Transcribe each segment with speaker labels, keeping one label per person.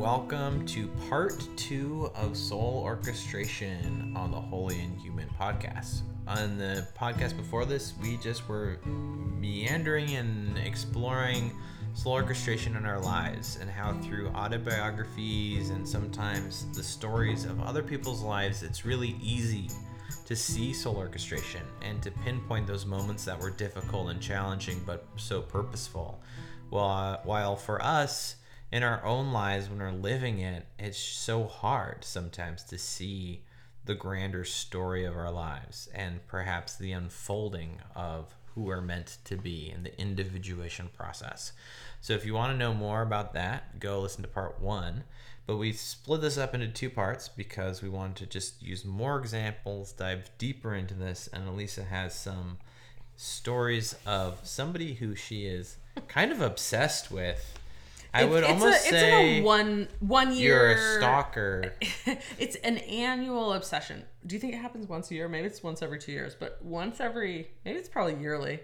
Speaker 1: welcome to part two of Soul Orchestration on the Holy and Human podcast. On the podcast before this, we just were meandering and exploring soul orchestration in our lives and how through autobiographies and sometimes the stories of other people's lives, it's really easy to see soul orchestration and to pinpoint those moments that were difficult and challenging but so purposeful. While, uh, while for us, in our own lives, when we're living it, it's so hard sometimes to see the grander story of our lives and perhaps the unfolding of who we're meant to be in the individuation process. So, if you want to know more about that, go listen to part one. But we split this up into two parts because we wanted to just use more examples, dive deeper into this, and Elisa has some stories of somebody who she is kind of obsessed with. I would
Speaker 2: it's
Speaker 1: almost
Speaker 2: a, it's
Speaker 1: say
Speaker 2: like a one one
Speaker 1: you're a stalker.
Speaker 2: it's an annual obsession. Do you think it happens once a year? Maybe it's once every two years, but once every maybe it's probably yearly.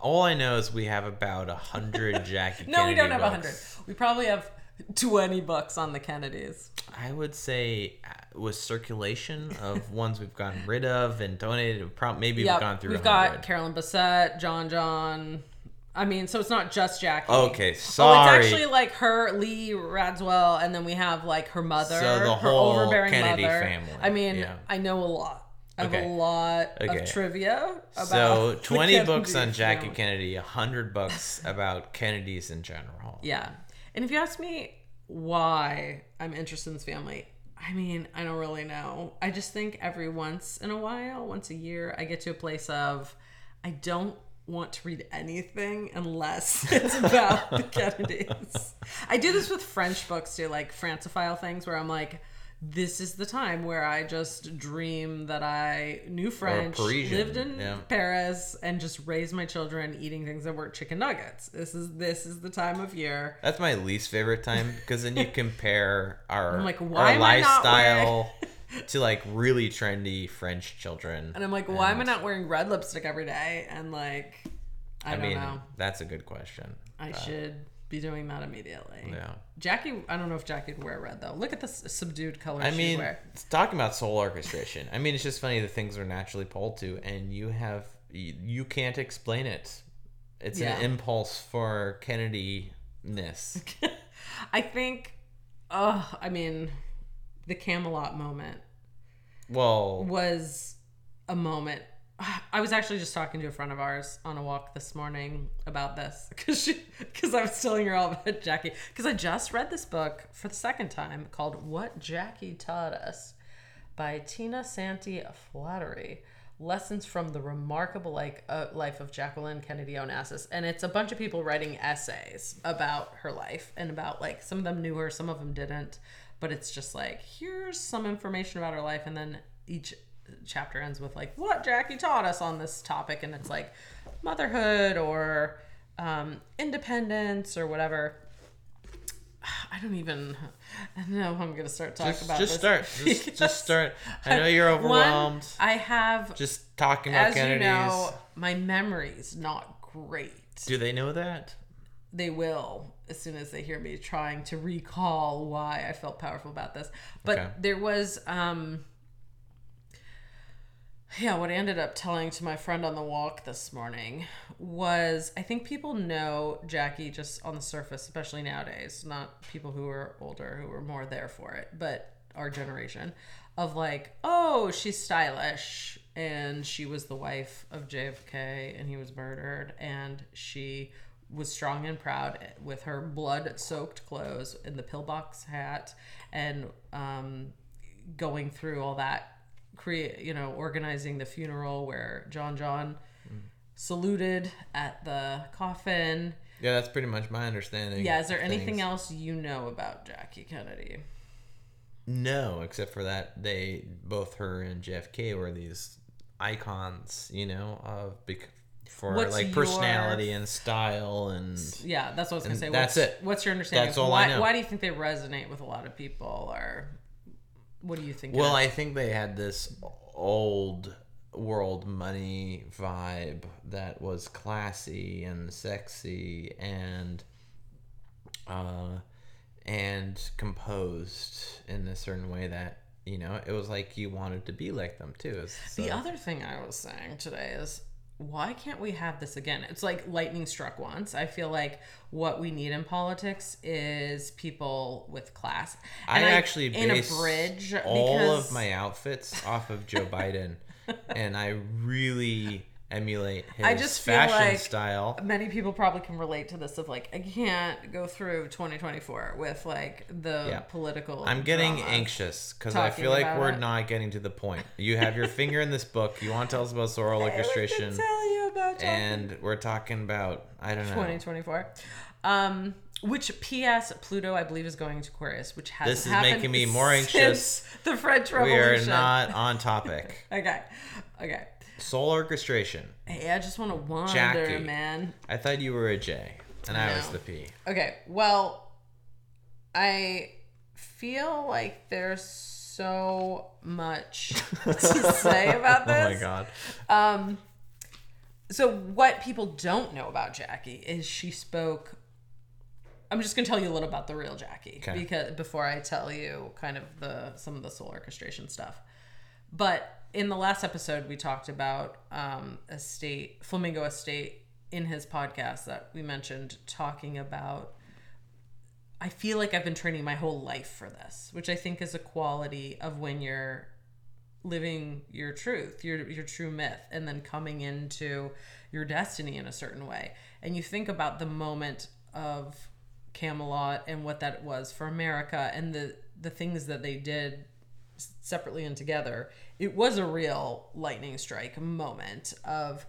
Speaker 1: All I know is we have about a hundred Jackie.
Speaker 2: No, we don't have a hundred. We probably have twenty books on the Kennedys.
Speaker 1: I would say uh, with circulation of ones we've gotten rid of and donated, maybe
Speaker 2: Yeah,
Speaker 1: we've gone through.
Speaker 2: We've
Speaker 1: 100.
Speaker 2: got Carolyn Bessette, John John. I mean, so it's not just Jackie.
Speaker 1: Okay,
Speaker 2: Oh,
Speaker 1: sorry.
Speaker 2: it's actually like her, Lee Radziwill, and then we have like her mother,
Speaker 1: So the
Speaker 2: her
Speaker 1: whole
Speaker 2: overbearing
Speaker 1: Kennedy
Speaker 2: mother.
Speaker 1: family,
Speaker 2: I mean,
Speaker 1: yeah.
Speaker 2: I know a lot. I have
Speaker 1: Okay.
Speaker 2: a lot
Speaker 1: Okay.
Speaker 2: of trivia about.
Speaker 1: so
Speaker 2: the
Speaker 1: 20 books on Jackie
Speaker 2: family.
Speaker 1: Kennedy, 100 books about Kennedys in general.
Speaker 2: Yeah. And if you ask me why I'm interested in this family, I mean, I don't really know. I just think every once in a while, once a year, I get to a place of I don't want to read anything unless it's about the Kennedys. I do this with French books too, like Francophile things where I'm like, this is the time where I just dream that I knew French, lived in
Speaker 1: yeah.
Speaker 2: Paris, and just raised my children eating things that weren't chicken nuggets. This is this is the time of year.
Speaker 1: That's my least favorite time because then you compare our,
Speaker 2: I'm like, why
Speaker 1: our
Speaker 2: am I not
Speaker 1: lifestyle to like really trendy French children.
Speaker 2: And I'm like, why am I not wearing red lipstick every day? And like, I,
Speaker 1: I
Speaker 2: don't
Speaker 1: mean,
Speaker 2: know.
Speaker 1: that's a good question.
Speaker 2: I should be doing that immediately.
Speaker 1: Yeah.
Speaker 2: Jackie, I don't know if Jackie would wear red though. Look at this subdued color
Speaker 1: I mean,
Speaker 2: wear.
Speaker 1: talking about soul orchestration. I mean, it's just funny the things we're naturally pulled to, and you have you, you can't explain it. It's
Speaker 2: Yeah.
Speaker 1: an impulse for Kennedy ness.
Speaker 2: I think, oh, I mean, the Camelot moment
Speaker 1: Well,
Speaker 2: was a moment. I was actually just talking to a friend of ours on a walk this morning about this because she because I was telling her all about Jackie because I just read this book for the second time called "What Jackie Taught Us" by Tina Santi Flaherty. Lessons from the remarkable like uh, life of Jacqueline Kennedy Onassis, and it's a bunch of people writing essays about her life and about like some of them knew her, some of them didn't, but it's just like here's some information about her life, and then each chapter ends with like what Jackie taught us on this topic, and it's like motherhood or um, independence or whatever. I don't even know how I'm gonna start talking
Speaker 1: just,
Speaker 2: about
Speaker 1: just start. Just, just start. I know you're overwhelmed one.
Speaker 2: I have,
Speaker 1: just talking about
Speaker 2: as
Speaker 1: Kennedys.
Speaker 2: you know, my memory's not great.
Speaker 1: Do they know that?
Speaker 2: They will as soon as they hear me trying to recall why I felt powerful about this. But
Speaker 1: Okay.
Speaker 2: there was, um, yeah, what I ended up telling to my friend on the walk this morning was I think people know Jackie just on the surface, especially nowadays, not people who are older who are more there for it, but our generation of like, oh, she's stylish and she was the wife of JFK and he was murdered and she was strong and proud with her blood soaked clothes and the pillbox hat and um, going through all that create you know organizing the funeral where john john saluted at the coffin
Speaker 1: Yeah, that's pretty much my understanding.
Speaker 2: yeah is there anything
Speaker 1: things.
Speaker 2: else you know about jackie kennedy
Speaker 1: No, except for that they both her and JFK were these icons, you know, of for
Speaker 2: What's
Speaker 1: like
Speaker 2: your-
Speaker 1: personality and style and
Speaker 2: yeah that's what i was gonna say
Speaker 1: that's
Speaker 2: what's,
Speaker 1: it.
Speaker 2: what's your understanding
Speaker 1: That's
Speaker 2: of
Speaker 1: all
Speaker 2: why,
Speaker 1: I know.
Speaker 2: why do you think they resonate with a lot of people or what do you think
Speaker 1: well,
Speaker 2: is?
Speaker 1: I think they had this old world money vibe that was classy and sexy and uh and composed in a certain way that you know it was like you wanted to be like them too. It's,
Speaker 2: The other thing I was saying today is why can't we have this again? It's like lightning struck once. I feel like what we need in politics is people with class.
Speaker 1: I
Speaker 2: And
Speaker 1: actually
Speaker 2: in a bridge
Speaker 1: all
Speaker 2: because
Speaker 1: of my outfits off of Joe Biden, and I really emulate his
Speaker 2: I just
Speaker 1: fashion
Speaker 2: like
Speaker 1: style.
Speaker 2: many people probably can relate to this of like I can't go through 2024 with like the
Speaker 1: Yeah.
Speaker 2: political
Speaker 1: I'm getting anxious because I feel like we're
Speaker 2: it.
Speaker 1: not getting to the point. You have your finger in this book. You want to tell us about Sorrel
Speaker 2: I was gonna
Speaker 1: orchestration,
Speaker 2: tell you about talking
Speaker 1: and we're talking about I don't know.
Speaker 2: 2024. Um, which P.S. Pluto, I believe, is going to Aquarius, which has
Speaker 1: This is making me more anxious.
Speaker 2: The French Revolution.
Speaker 1: We are not on topic.
Speaker 2: Okay, okay.
Speaker 1: Soul orchestration.
Speaker 2: Hey, I just want to wander,
Speaker 1: Jackie.
Speaker 2: man.
Speaker 1: I thought you were a J, and I was the P.
Speaker 2: Okay, well, I feel like there's so much to say about this.
Speaker 1: Oh my god.
Speaker 2: Um, so what people don't know about Jackie is she spoke. I'm just gonna tell you a little about the real Jackie
Speaker 1: Okay.
Speaker 2: because before I tell you kind of the some of the soul orchestration stuff. But in the last episode, we talked about um, estate Flamingo Estate in his podcast that we mentioned talking about. I feel like I've been training my whole life for this, which I think is a quality of when you're living your truth, your your true myth, and then coming into your destiny in a certain way. And you think about the moment of Camelot and what that was for America and the the things that they did separately and together. It was a real lightning strike moment of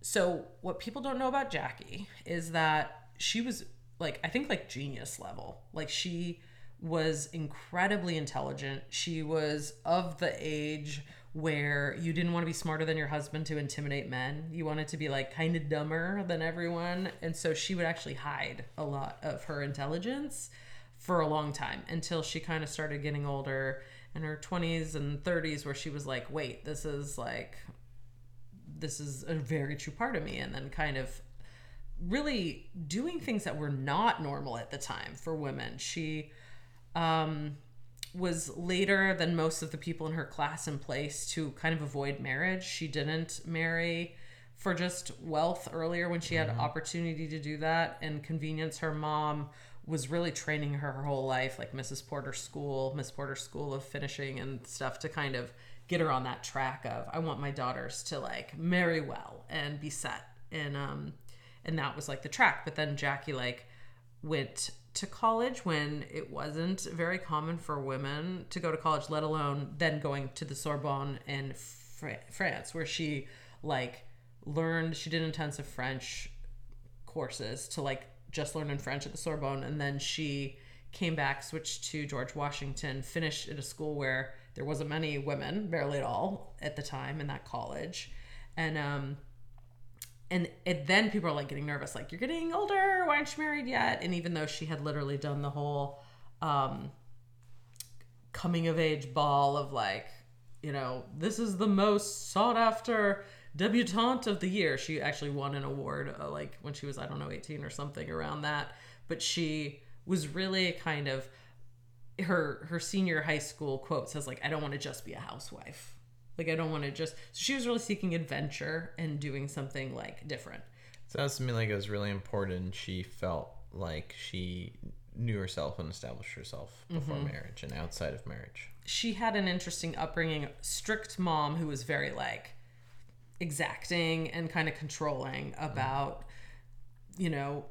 Speaker 2: so what people don't know about Jackie is that she was like I think like genius level. Like she was incredibly intelligent. She was of the age where you didn't want to be smarter than your husband to intimidate men. You wanted to be like kind of dumber than everyone. And so she would actually hide a lot of her intelligence for a long time until she kind of started getting older in her 20s and 30s where she was like, "Wait, this is like this is a very true part of me. And then kind of really doing things that were not normal at the time for women. She um, was later than most of the people in her class in place to kind of avoid marriage. She didn't marry for just wealth earlier when she had opportunity to do that and convenience her mom was really training her her whole life like mrs porter school miss porter school of finishing and stuff to kind of get her on that track of i want my daughters to like marry well and be set. And um and that was like the track. But then jackie like went to college when it wasn't very common for women to go to college let alone then going to the sorbonne in Fr- france where she like learned she did intensive french courses to like just learned in French at the Sorbonne, and then she came back, switched to George Washington, finished at a school where there wasn't many women, barely at all, at the time in that college, and um, and it, then people are like getting nervous, like you're getting older, why aren't you married yet? And even though she had literally done the whole um, coming of age ball of like, you know, this is the most sought after debutante of the year. She actually won an award uh, like when she was I don't know 18 or something around that, but she was really kind of her her senior high school quote says like I don't want to just be a housewife. Like I don't want to just so she was really seeking adventure and doing something like different.
Speaker 1: Sounds to me like it was really important. She felt like she knew herself and established herself before
Speaker 2: Mm-hmm.
Speaker 1: marriage and outside of marriage.
Speaker 2: she had an interesting upbringing strict mom who was very like exacting and kind of controlling about you know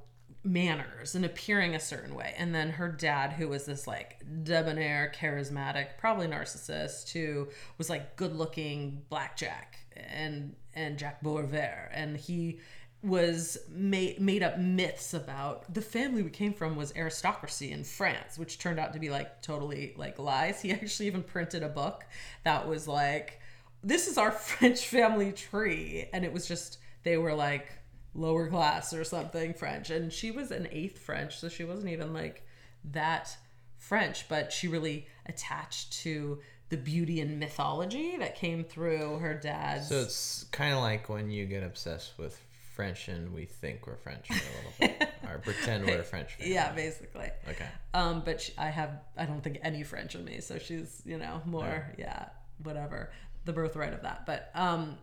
Speaker 2: manners and appearing a certain way and then her dad who was this like debonair charismatic probably narcissist who was like good looking blackjack and and jack Bouvier and he was made made up myths about the family we came from was aristocracy in France, which turned out to be like totally like lies. He actually even printed a book that was like, "This is our French family tree," and it was just they were like lower class or something French, and she was an eighth French, so she wasn't even like that French, but she really attached to the beauty and mythology that came through her dad's.
Speaker 1: So it's kind of like when you get obsessed with French and we think we're French for a little bit, or pretend we're French. Family.
Speaker 2: Yeah, basically.
Speaker 1: Okay.
Speaker 2: Um, but she, I have I don't think any French in me, so she's you know more yeah whatever the birthright of that. But um,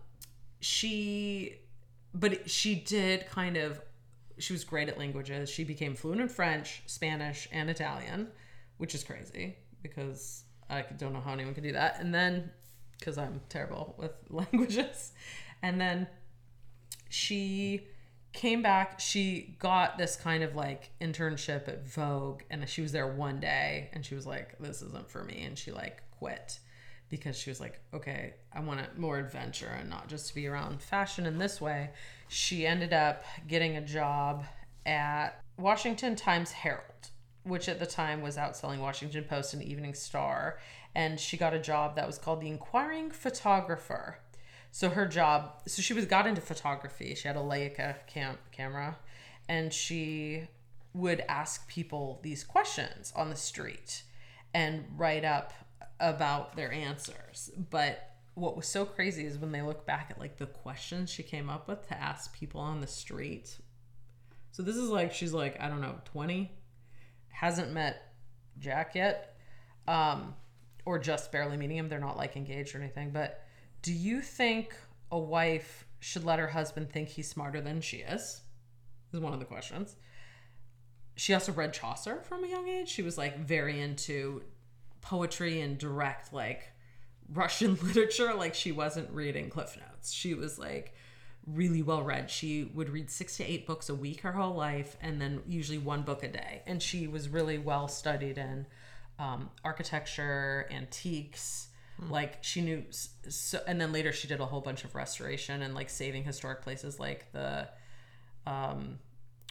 Speaker 2: she, but she did kind of she was great at languages. She became fluent in French, Spanish, and Italian, which is crazy because I don't know how anyone could do that. And then because I'm terrible with languages, and then she came back she got this kind of like internship at vogue and she was there one day and she was like this isn't for me and she like quit because she was like okay i want more adventure and not just to be around fashion in this way. She ended up getting a job at washington times herald which at the time was outselling washington post and evening star. And she got a job that was called the inquiring photographer. So her job, so she was got into photography. She had a Leica cam- camera, and she would ask people these questions on the street and write up about their answers. But what was so crazy is when they look back at like the questions she came up with to ask people on the street. So this is like she's like I don't know twenty, hasn't met Jack yet, um, or just barely meeting him. They're not like engaged or anything, but do you think a wife should let her husband think he's smarter than she is? Is one of the questions. She also read Chaucer from a young age. She was like very into poetry and direct like Russian literature. Like she wasn't reading Cliff Notes. She was like really well read. She would read six to eight books a week her whole life, and then usually one book a day. And she was really well studied in um, architecture, antiques, like she knew so and then later she did a whole bunch of restoration and like saving historic places like the um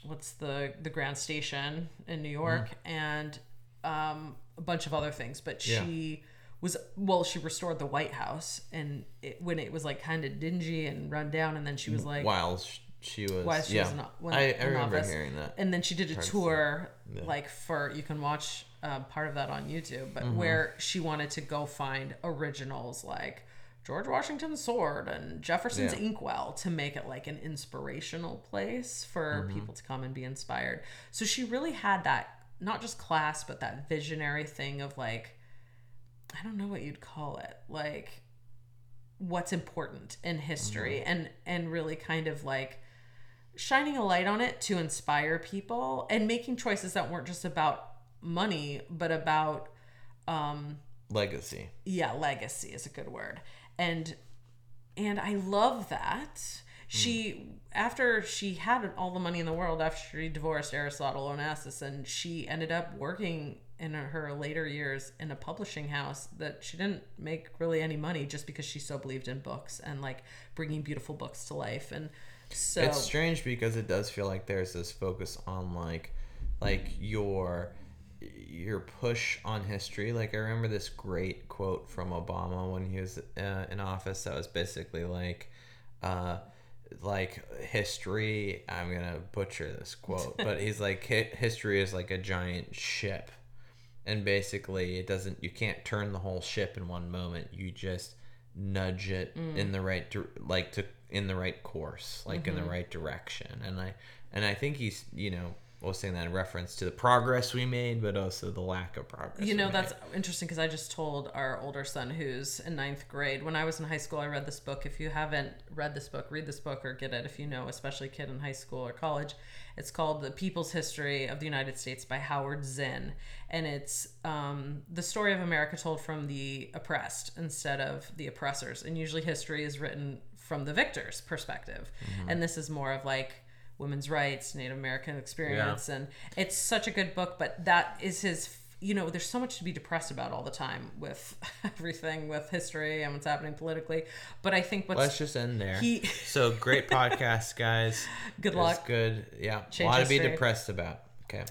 Speaker 2: what's the the grand station in new york and um a bunch of other things but
Speaker 1: Yeah.
Speaker 2: she was well she restored the white house and it, when it was like kind of dingy and run down and then she was like
Speaker 1: While she was,
Speaker 2: While she
Speaker 1: yeah,
Speaker 2: was not, when-
Speaker 1: I, I remember
Speaker 2: office.
Speaker 1: hearing that.
Speaker 2: and then she did a
Speaker 1: see.
Speaker 2: tour
Speaker 1: Yeah.
Speaker 2: like for you can watch uh, part of that on youtube but
Speaker 1: Mm-hmm.
Speaker 2: where she wanted to go find originals like george washington's sword and jefferson's
Speaker 1: Yeah.
Speaker 2: inkwell to make it like an inspirational place for
Speaker 1: Mm-hmm.
Speaker 2: people to come and be inspired so she really had that not just class but that visionary thing of like i don't know what you'd call it like what's important in history and and really kind of like shining a light on it to inspire people and making choices that weren't just about money but about um
Speaker 1: Legacy.
Speaker 2: yeah legacy is a good word and and i love that she after she had all the money in the world after she divorced aristotle onassis and she ended up working in her later years in a publishing house that she didn't make really any money just because she so believed in books and like bringing beautiful books to life and so
Speaker 1: It's strange because it does feel like there's this focus on like like your your push on history. Like I remember this great quote from Obama when he was uh, in office that was basically like uh like history i'm gonna butcher this quote but he's like history is like a giant ship. And basically it doesn't you can't turn the whole ship in one moment. You just nudge it in mm. the right like to in the right course like in the mm-hmm. right direction. And i and i think he's you know was saying that in reference to the progress we made but also the lack of progress
Speaker 2: You know, that's interesting because I just told our older son who's in ninth grade. When I was in high school, I read this book. If you haven't read this book, read this book or get it if you know, especially a kid in high school or college. It's called The People's History of the United States by Howard Zinn. And it's um, the story of America told from the oppressed instead of the oppressors. And usually history is written from the victor's perspective. And this is more of like, women's rights, Native American experience, and it's such a good book. But that is his. You know, there's so much to be depressed about all the time with everything with history and what's happening politically. But I think what's
Speaker 1: let's just end there
Speaker 2: He-
Speaker 1: so great podcast guys
Speaker 2: Good luck.
Speaker 1: good yeah
Speaker 2: Change
Speaker 1: a lot to be depressed about okay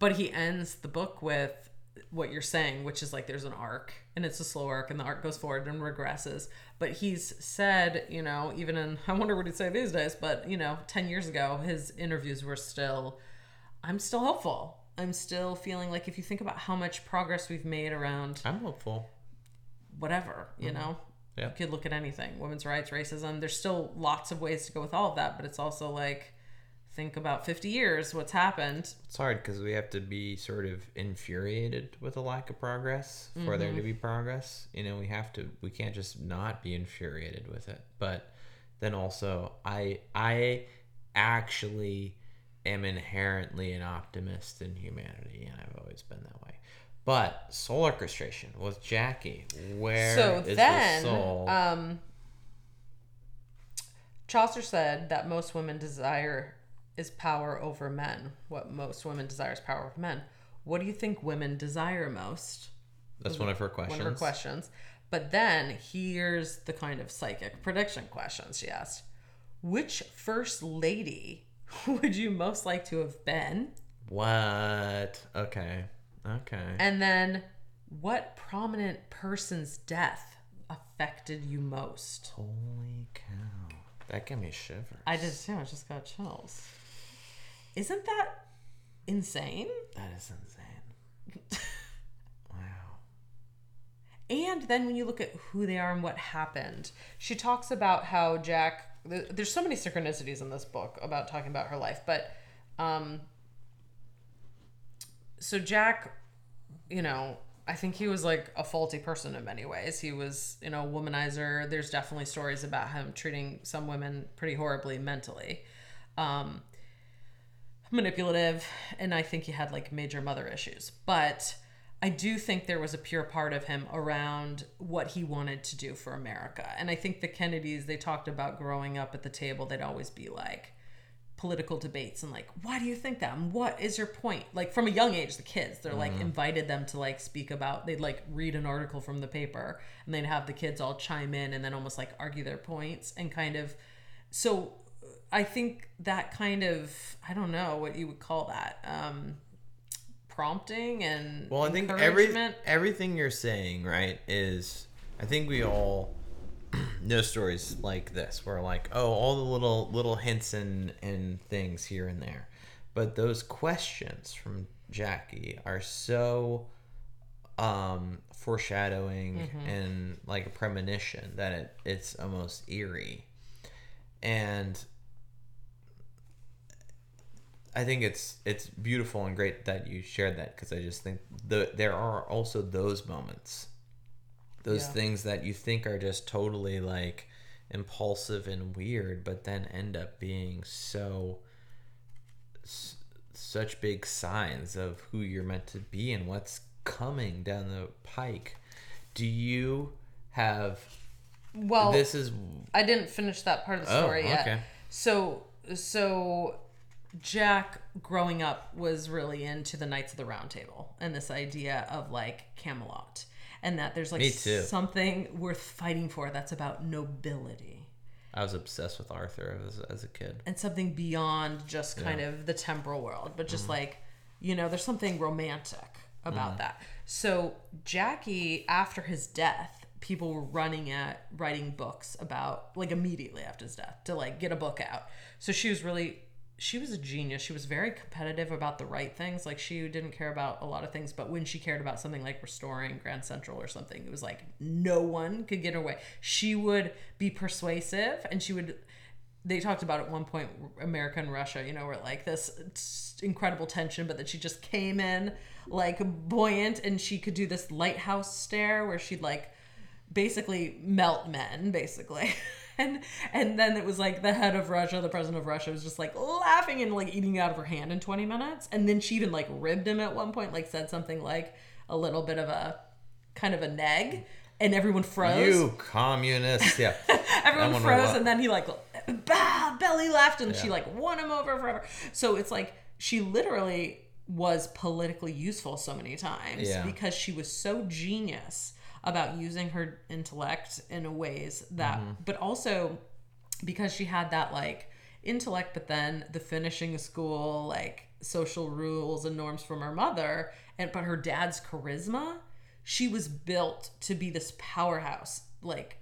Speaker 2: but he ends the book with what you're saying, which is like there's an arc and it's a slow arc and the arc goes forward and regresses. But he's said, you know, even in I wonder what he'd say these days, but you know, ten years ago his interviews were still I'm still hopeful. I'm still feeling like if you think about how much progress we've made around
Speaker 1: i'm hopeful
Speaker 2: whatever, you mm-hmm. know,
Speaker 1: Yeah.
Speaker 2: You could look at anything women's rights, racism. There's still lots of ways to go with all of that, but it's also like, think about 50 years, what's happened.
Speaker 1: It's hard because we have to be sort of infuriated with a lack of progress for there to be progress. You know, we have to. We can't just not be infuriated with it. But then also, I I actually am inherently an optimist in humanity, and I've always been that way. But soul orchestration with Jackie, where
Speaker 2: so
Speaker 1: is
Speaker 2: then,
Speaker 1: the soul?
Speaker 2: um, Chaucer said that most women desire is power over men. What most women desire is power over men. What do you think women desire most?
Speaker 1: That's one of her questions.
Speaker 2: One of her questions. But then here's the kind of psychic prediction question she asked. Which first lady would you most like to have been?
Speaker 1: What? Okay. Okay.
Speaker 2: And then what prominent person's death affected you most?
Speaker 1: Holy cow. That gave me shivers.
Speaker 2: I did too. I just got chills. Isn't that insane?
Speaker 1: That is insane. wow.
Speaker 2: And then when you look at who they are and what happened, she talks about how Jack. There's so many synchronicities in this book about talking about her life, but um, so Jack, you know, I think he was like a faulty person in many ways. He was, you know, a womanizer. There's definitely stories about him treating some women pretty horribly mentally. Um, manipulative and I think he had like major mother issues. But I do think there was a pure part of him around what he wanted to do for America. And I think the Kennedys, they talked about growing up at the table, they'd always be like political debates and like, why do you think that? And what is your point? Like from a young age, the kids, they're like mm-hmm. invited them to like speak about, they'd like read an article from the paper and they'd have the kids all chime in and then almost like argue their points and kind of so I think that kind of I don't know what you would call that um, prompting and
Speaker 1: Well, I think every everything you're saying, right, is I think we all know stories like this where like, oh, all the little little hints and and things here and there. But those questions from Jackie are so um foreshadowing and like a premonition that it it's almost eerie. And I think it's it's beautiful and great that you shared that because I just think the there are also those moments, those
Speaker 2: Yeah.
Speaker 1: things that you think are just totally like impulsive and weird, but then end up being so s- such big signs of who you're meant to be and what's coming down the pike. Do you have
Speaker 2: well,
Speaker 1: this is
Speaker 2: I didn't finish that part of the
Speaker 1: Oh,
Speaker 2: story yet. So so Jack growing up was really into the Knights of the Round Table and this idea of like Camelot and that there's like something worth fighting for that's about nobility
Speaker 1: I was obsessed with Arthur as, as a kid.
Speaker 2: and something beyond just kind of the temporal world, but just mm-hmm. like, you know, there's something romantic about mm-hmm. that. So, Jackie, after his death, people were running at writing books about, like, immediately after his death to, like, get a book out. So, she was really. She was a genius. She was very competitive about the right things. Like she didn't care about a lot of things, but when she cared about something like restoring Grand Central or something, it was like no one could get her way. She would be persuasive and she would they talked about at one point America and Russia, you know, were like this incredible tension, but that she just came in like buoyant and she could do this lighthouse stare where she'd like basically melt men, basically. And and then it was like the head of Russia, the president of Russia was just like laughing and like eating out of her hand in 20 minutes. And then she even like ribbed him at one point, like said something like a little bit of a kind of a neg. And everyone froze.
Speaker 1: You communist, yeah.
Speaker 2: Everyone
Speaker 1: one
Speaker 2: froze, and then he like bah, belly laughed, and she like won him over forever. So it's like she literally was politically useful so many times
Speaker 1: Yeah.
Speaker 2: because she was so genius about using her intellect in ways that,
Speaker 1: Mm-hmm.
Speaker 2: but also because she had that like intellect, but then the finishing school, like social rules and norms from her mother, and but her dad's charisma, she was built to be this powerhouse, like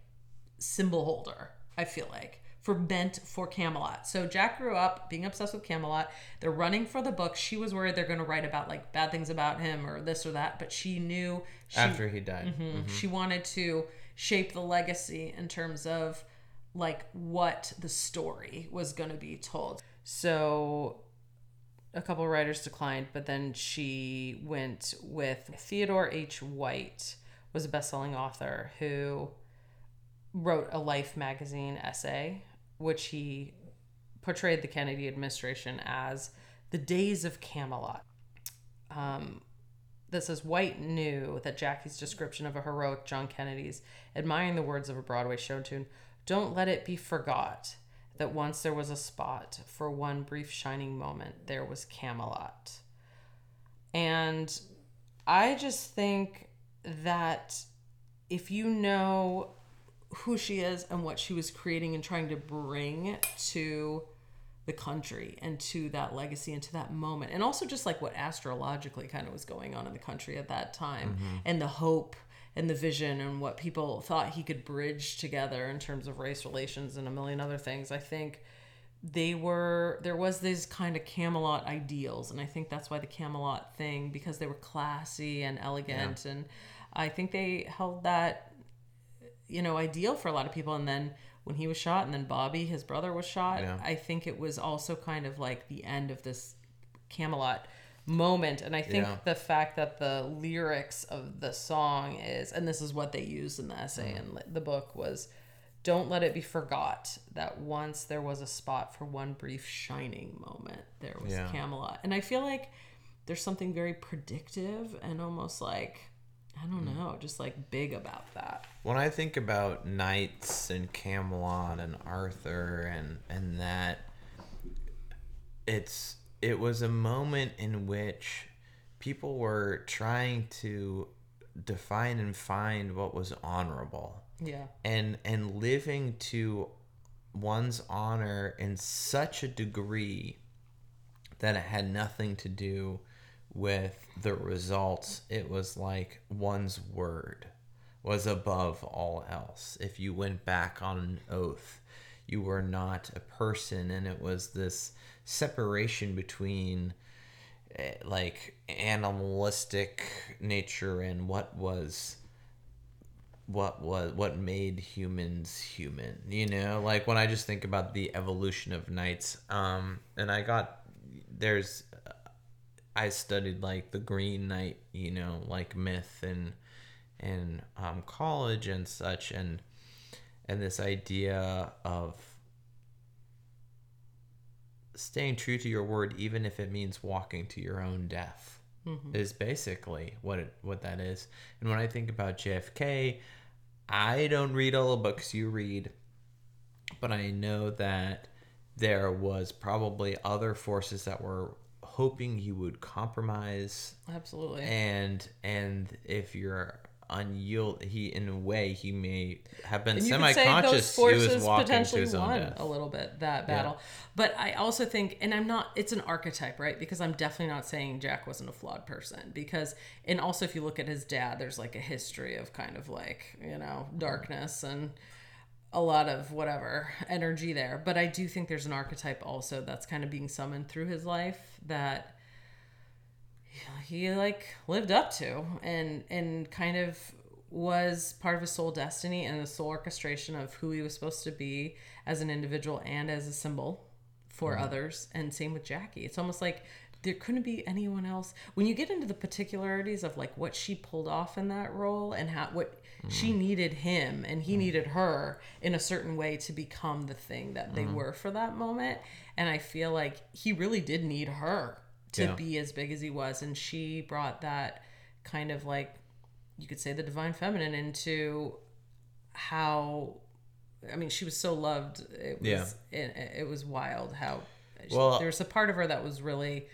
Speaker 2: symbol holder, I feel like, for bent for Camelot. So Jack grew up being obsessed with Camelot. They're running for the book. She was worried they're going to write about like bad things about him or this or that, but she knew she
Speaker 1: After he died.
Speaker 2: Mhm. She wanted to. shape the legacy in terms of like what the story was going to be told. So a couple writers declined, but then she went with Theodore H. White was a best-selling author who wrote a Life magazine essay which he portrayed the Kennedy administration as the days of Camelot. Um, this is White knew that Jackie's description of a heroic John Kennedy's, admiring the words of a Broadway show tune, don't let it be forgot that once there was a spot for one brief shining moment, there was Camelot. And I just think that if you know who she is and what she was creating and trying to bring to the country and to that legacy and to that moment and also just like what astrologically kind of was going on in the country at that time mm-hmm. and the hope and the vision and what people thought he could bridge together in terms of race relations and a million other things i think they were there was these kind of camelot ideals and i think that's why the camelot thing because they were classy and elegant yeah. and i think they held that you know, ideal for a lot of people. And then when he was shot, and then Bobby, his brother, was shot, yeah. I think it was also kind of like the end of this Camelot moment. And I think yeah. the fact that the lyrics of the song is, and this is what they used in the essay mm. and the book was. Don't let it be forgot that once there was a spot for one brief shining moment. There was yeah. Camelot. And I feel like there's something very predictive and almost like I don't hmm. know, just like big about that.
Speaker 1: When I think about knights and Camelot and Arthur and and that it's it was a moment in which people were trying to define and find what was honorable.
Speaker 2: Yeah.
Speaker 1: And and living to one's honor in such a degree that it had nothing to do with the results, it was like one's word was above all else. If you went back on an oath, you were not a person, and it was this separation between eh, like animalistic nature and what was what was what made humans human you know like when i just think about the evolution of knights um and i got there's I studied like the Green Knight, you know, like myth and and um, college and such, and and this idea of staying true to your word, even if it means walking to your own death, mm-hmm. is basically what it what that is. And when I think about JFK, I don't read all the books you read, but I know that there was probably other forces that were hoping he would compromise.
Speaker 2: Absolutely.
Speaker 1: And and if you're unyield, he in a way he may have been semi-conscious.
Speaker 2: he was walking potentially to his won death. a little bit that battle. Yeah. But I also think, and I'm not. It's an archetype, right? Because I'm definitely not saying Jack wasn't a flawed person. Because and also if you look at his dad, there's like a history of kind of like you know darkness and a lot of whatever energy there. But I do think there's an archetype also that's kind of being summoned through his life that he like lived up to and and kind of was part of his soul destiny and the soul orchestration of who he was supposed to be as an individual and as a symbol for mm-hmm. others and same with Jackie. It's almost like there couldn't be anyone else. When you get into the particularities of like what she pulled off in that role and how what mm. she needed him and he mm. needed her in a certain way to become the thing that they mm. were for that moment. And I feel like he really did need her to yeah. be as big as he was and she brought that kind of like you could say the divine feminine into how I mean, she was so loved. It was yeah. it, it was wild how well, there's a part of her that was really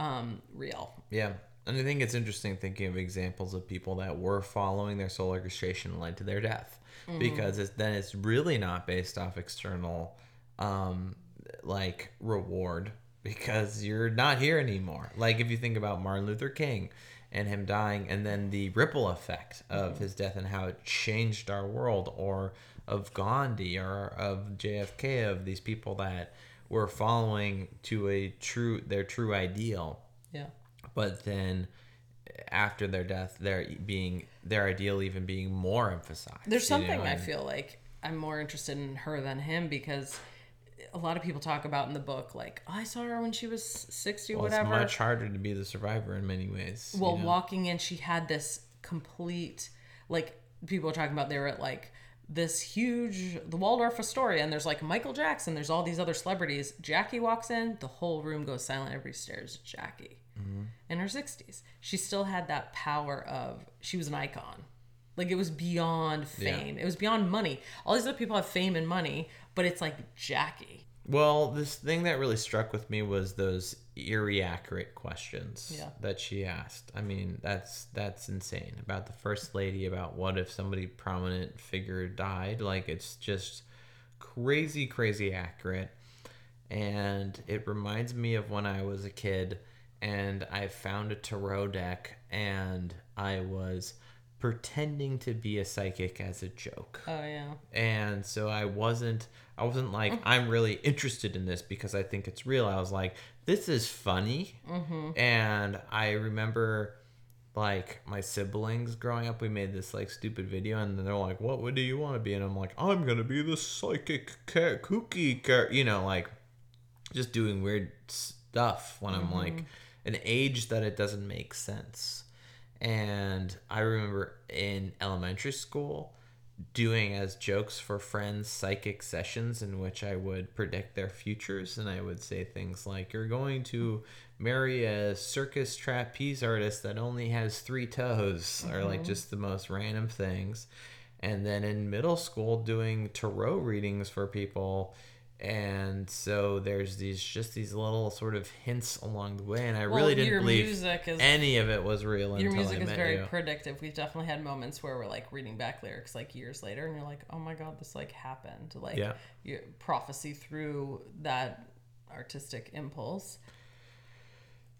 Speaker 2: um, real.
Speaker 1: Yeah. And I think it's interesting thinking of examples of people that were following their soul orchestration led to their death mm-hmm. because it's, then it's really not based off external um, like reward because you're not here anymore. Like if you think about Martin Luther King and him dying and then the ripple effect of mm-hmm. his death and how it changed our world or of Gandhi or of JFK of these people that were following to a true their true ideal.
Speaker 2: Yeah.
Speaker 1: But then after their death, their being their ideal even being more emphasized.
Speaker 2: There's
Speaker 1: you know,
Speaker 2: something I feel like I'm more interested in her than him because a lot of people talk about in the book like I saw her when she was 60
Speaker 1: well,
Speaker 2: whatever.
Speaker 1: It's much harder to be the survivor in many ways. you
Speaker 2: well,
Speaker 1: know?
Speaker 2: walking in she had this complete like people are talking about they were at like this huge the Waldorf Astoria and there's like Michael Jackson, there's all these other celebrities. Jackie walks in, the whole room goes silent, everybody stares at Jackie. Mm-hmm. In her 60s. She still had that power of she was an icon. Like it was beyond
Speaker 1: Yeah.
Speaker 2: fame. It was beyond money. All these other people have fame and money, but it's like Jackie.
Speaker 1: Well, this thing that really struck with me was those eerie accurate questions
Speaker 2: Yeah.
Speaker 1: that she asked. I mean, that's that's insane. About the first lady, about what if somebody prominent figure died? Like it's just crazy, crazy accurate. And it reminds me of when I was a kid and I found a tarot deck and I was pretending to be a psychic as a joke
Speaker 2: Oh yeah.
Speaker 1: and so i wasn't i wasn't like mm-hmm. i'm really interested in this because i think it's real. I was like this is funny. Mm-hmm. And i remember like my siblings growing up we made this like stupid video and then they're like what would do you want to be? And i'm like i'm gonna be the psychic ca- kooky car you know like just doing weird stuff when i'm like mm-hmm. an age that it doesn't make sense. And I remember in elementary school doing as jokes for friends psychic sessions in which I would predict their futures and I would say things like you're going to marry a circus trapeze artist that only has 3 toes or like mm-hmm. just the most random things. And then in middle school doing tarot readings for people and so there's these just these little sort of hints along the way and I
Speaker 2: Well,
Speaker 1: really didn't believe
Speaker 2: is
Speaker 1: any of it was real
Speaker 2: your
Speaker 1: until
Speaker 2: music
Speaker 1: I
Speaker 2: is
Speaker 1: met
Speaker 2: very
Speaker 1: you.
Speaker 2: predictive. We've definitely had moments where we're like reading back lyrics like years later, and you're like, "Oh my god, this like happened!" Like
Speaker 1: Yeah.
Speaker 2: your prophecy through that artistic impulse.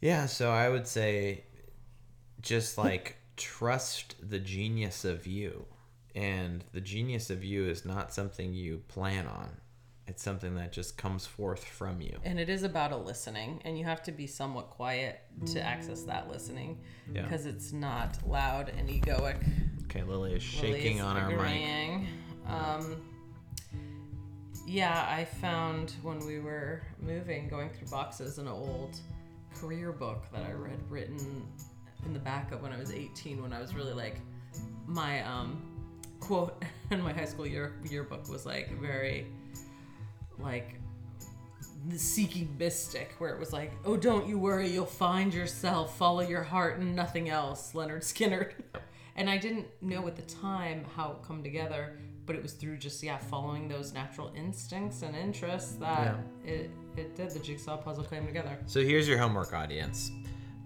Speaker 1: Yeah, so I would say just like trust the genius of you. And the genius of you is not something you plan on. It's something that just comes forth from you.
Speaker 2: And it is about a listening, and you have to be somewhat quiet to access that listening
Speaker 1: Yeah.
Speaker 2: because it's not loud and egoic.
Speaker 1: Okay, Lily is shaking
Speaker 2: Lily's
Speaker 1: on our mic.
Speaker 2: agreeing. Um, yeah, I found when we were moving, going through boxes, an old career book that I read written in the back of when I was 18, when I was really like, my um, quote in my high school year yearbook was like very, like, the seeking mystic, where it was like, oh, don't you worry, you'll find yourself, follow your heart and nothing else, Leonard Skinner. And I didn't know at the time how it come together, but it was through just yeah following those natural instincts and interests that it it did the jigsaw puzzle came together.
Speaker 1: So here's your homework, audience.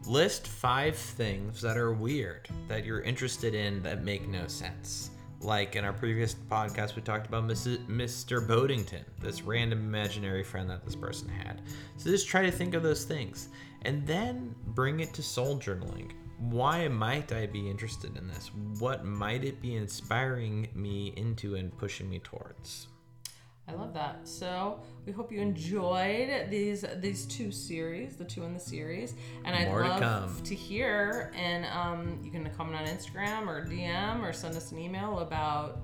Speaker 1: List five things that are weird that you're interested in that make no sense. Like in our previous podcast, we talked about. Mr. Bodington, this random imaginary friend that this person had. So just try to think of those things and then bring it to soul journaling. Why might I be interested in this? What might it be inspiring me into and pushing me towards?
Speaker 2: I love that. So we hope you enjoyed these these two series, the two in the series, and I'd
Speaker 1: More to
Speaker 2: love
Speaker 1: come.
Speaker 2: to hear. And um, you can comment on Instagram or DM or send us an email about.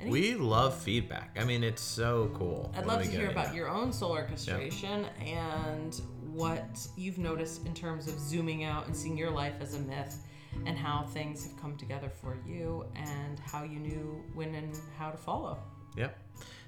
Speaker 2: Any,
Speaker 1: We love feedback. I mean, it's so cool.
Speaker 2: I'd love to hear about your own soul orchestration and what you've noticed in terms of zooming out and seeing your life as a myth and how things have come together for you and how you knew when and how to follow.
Speaker 1: Yep.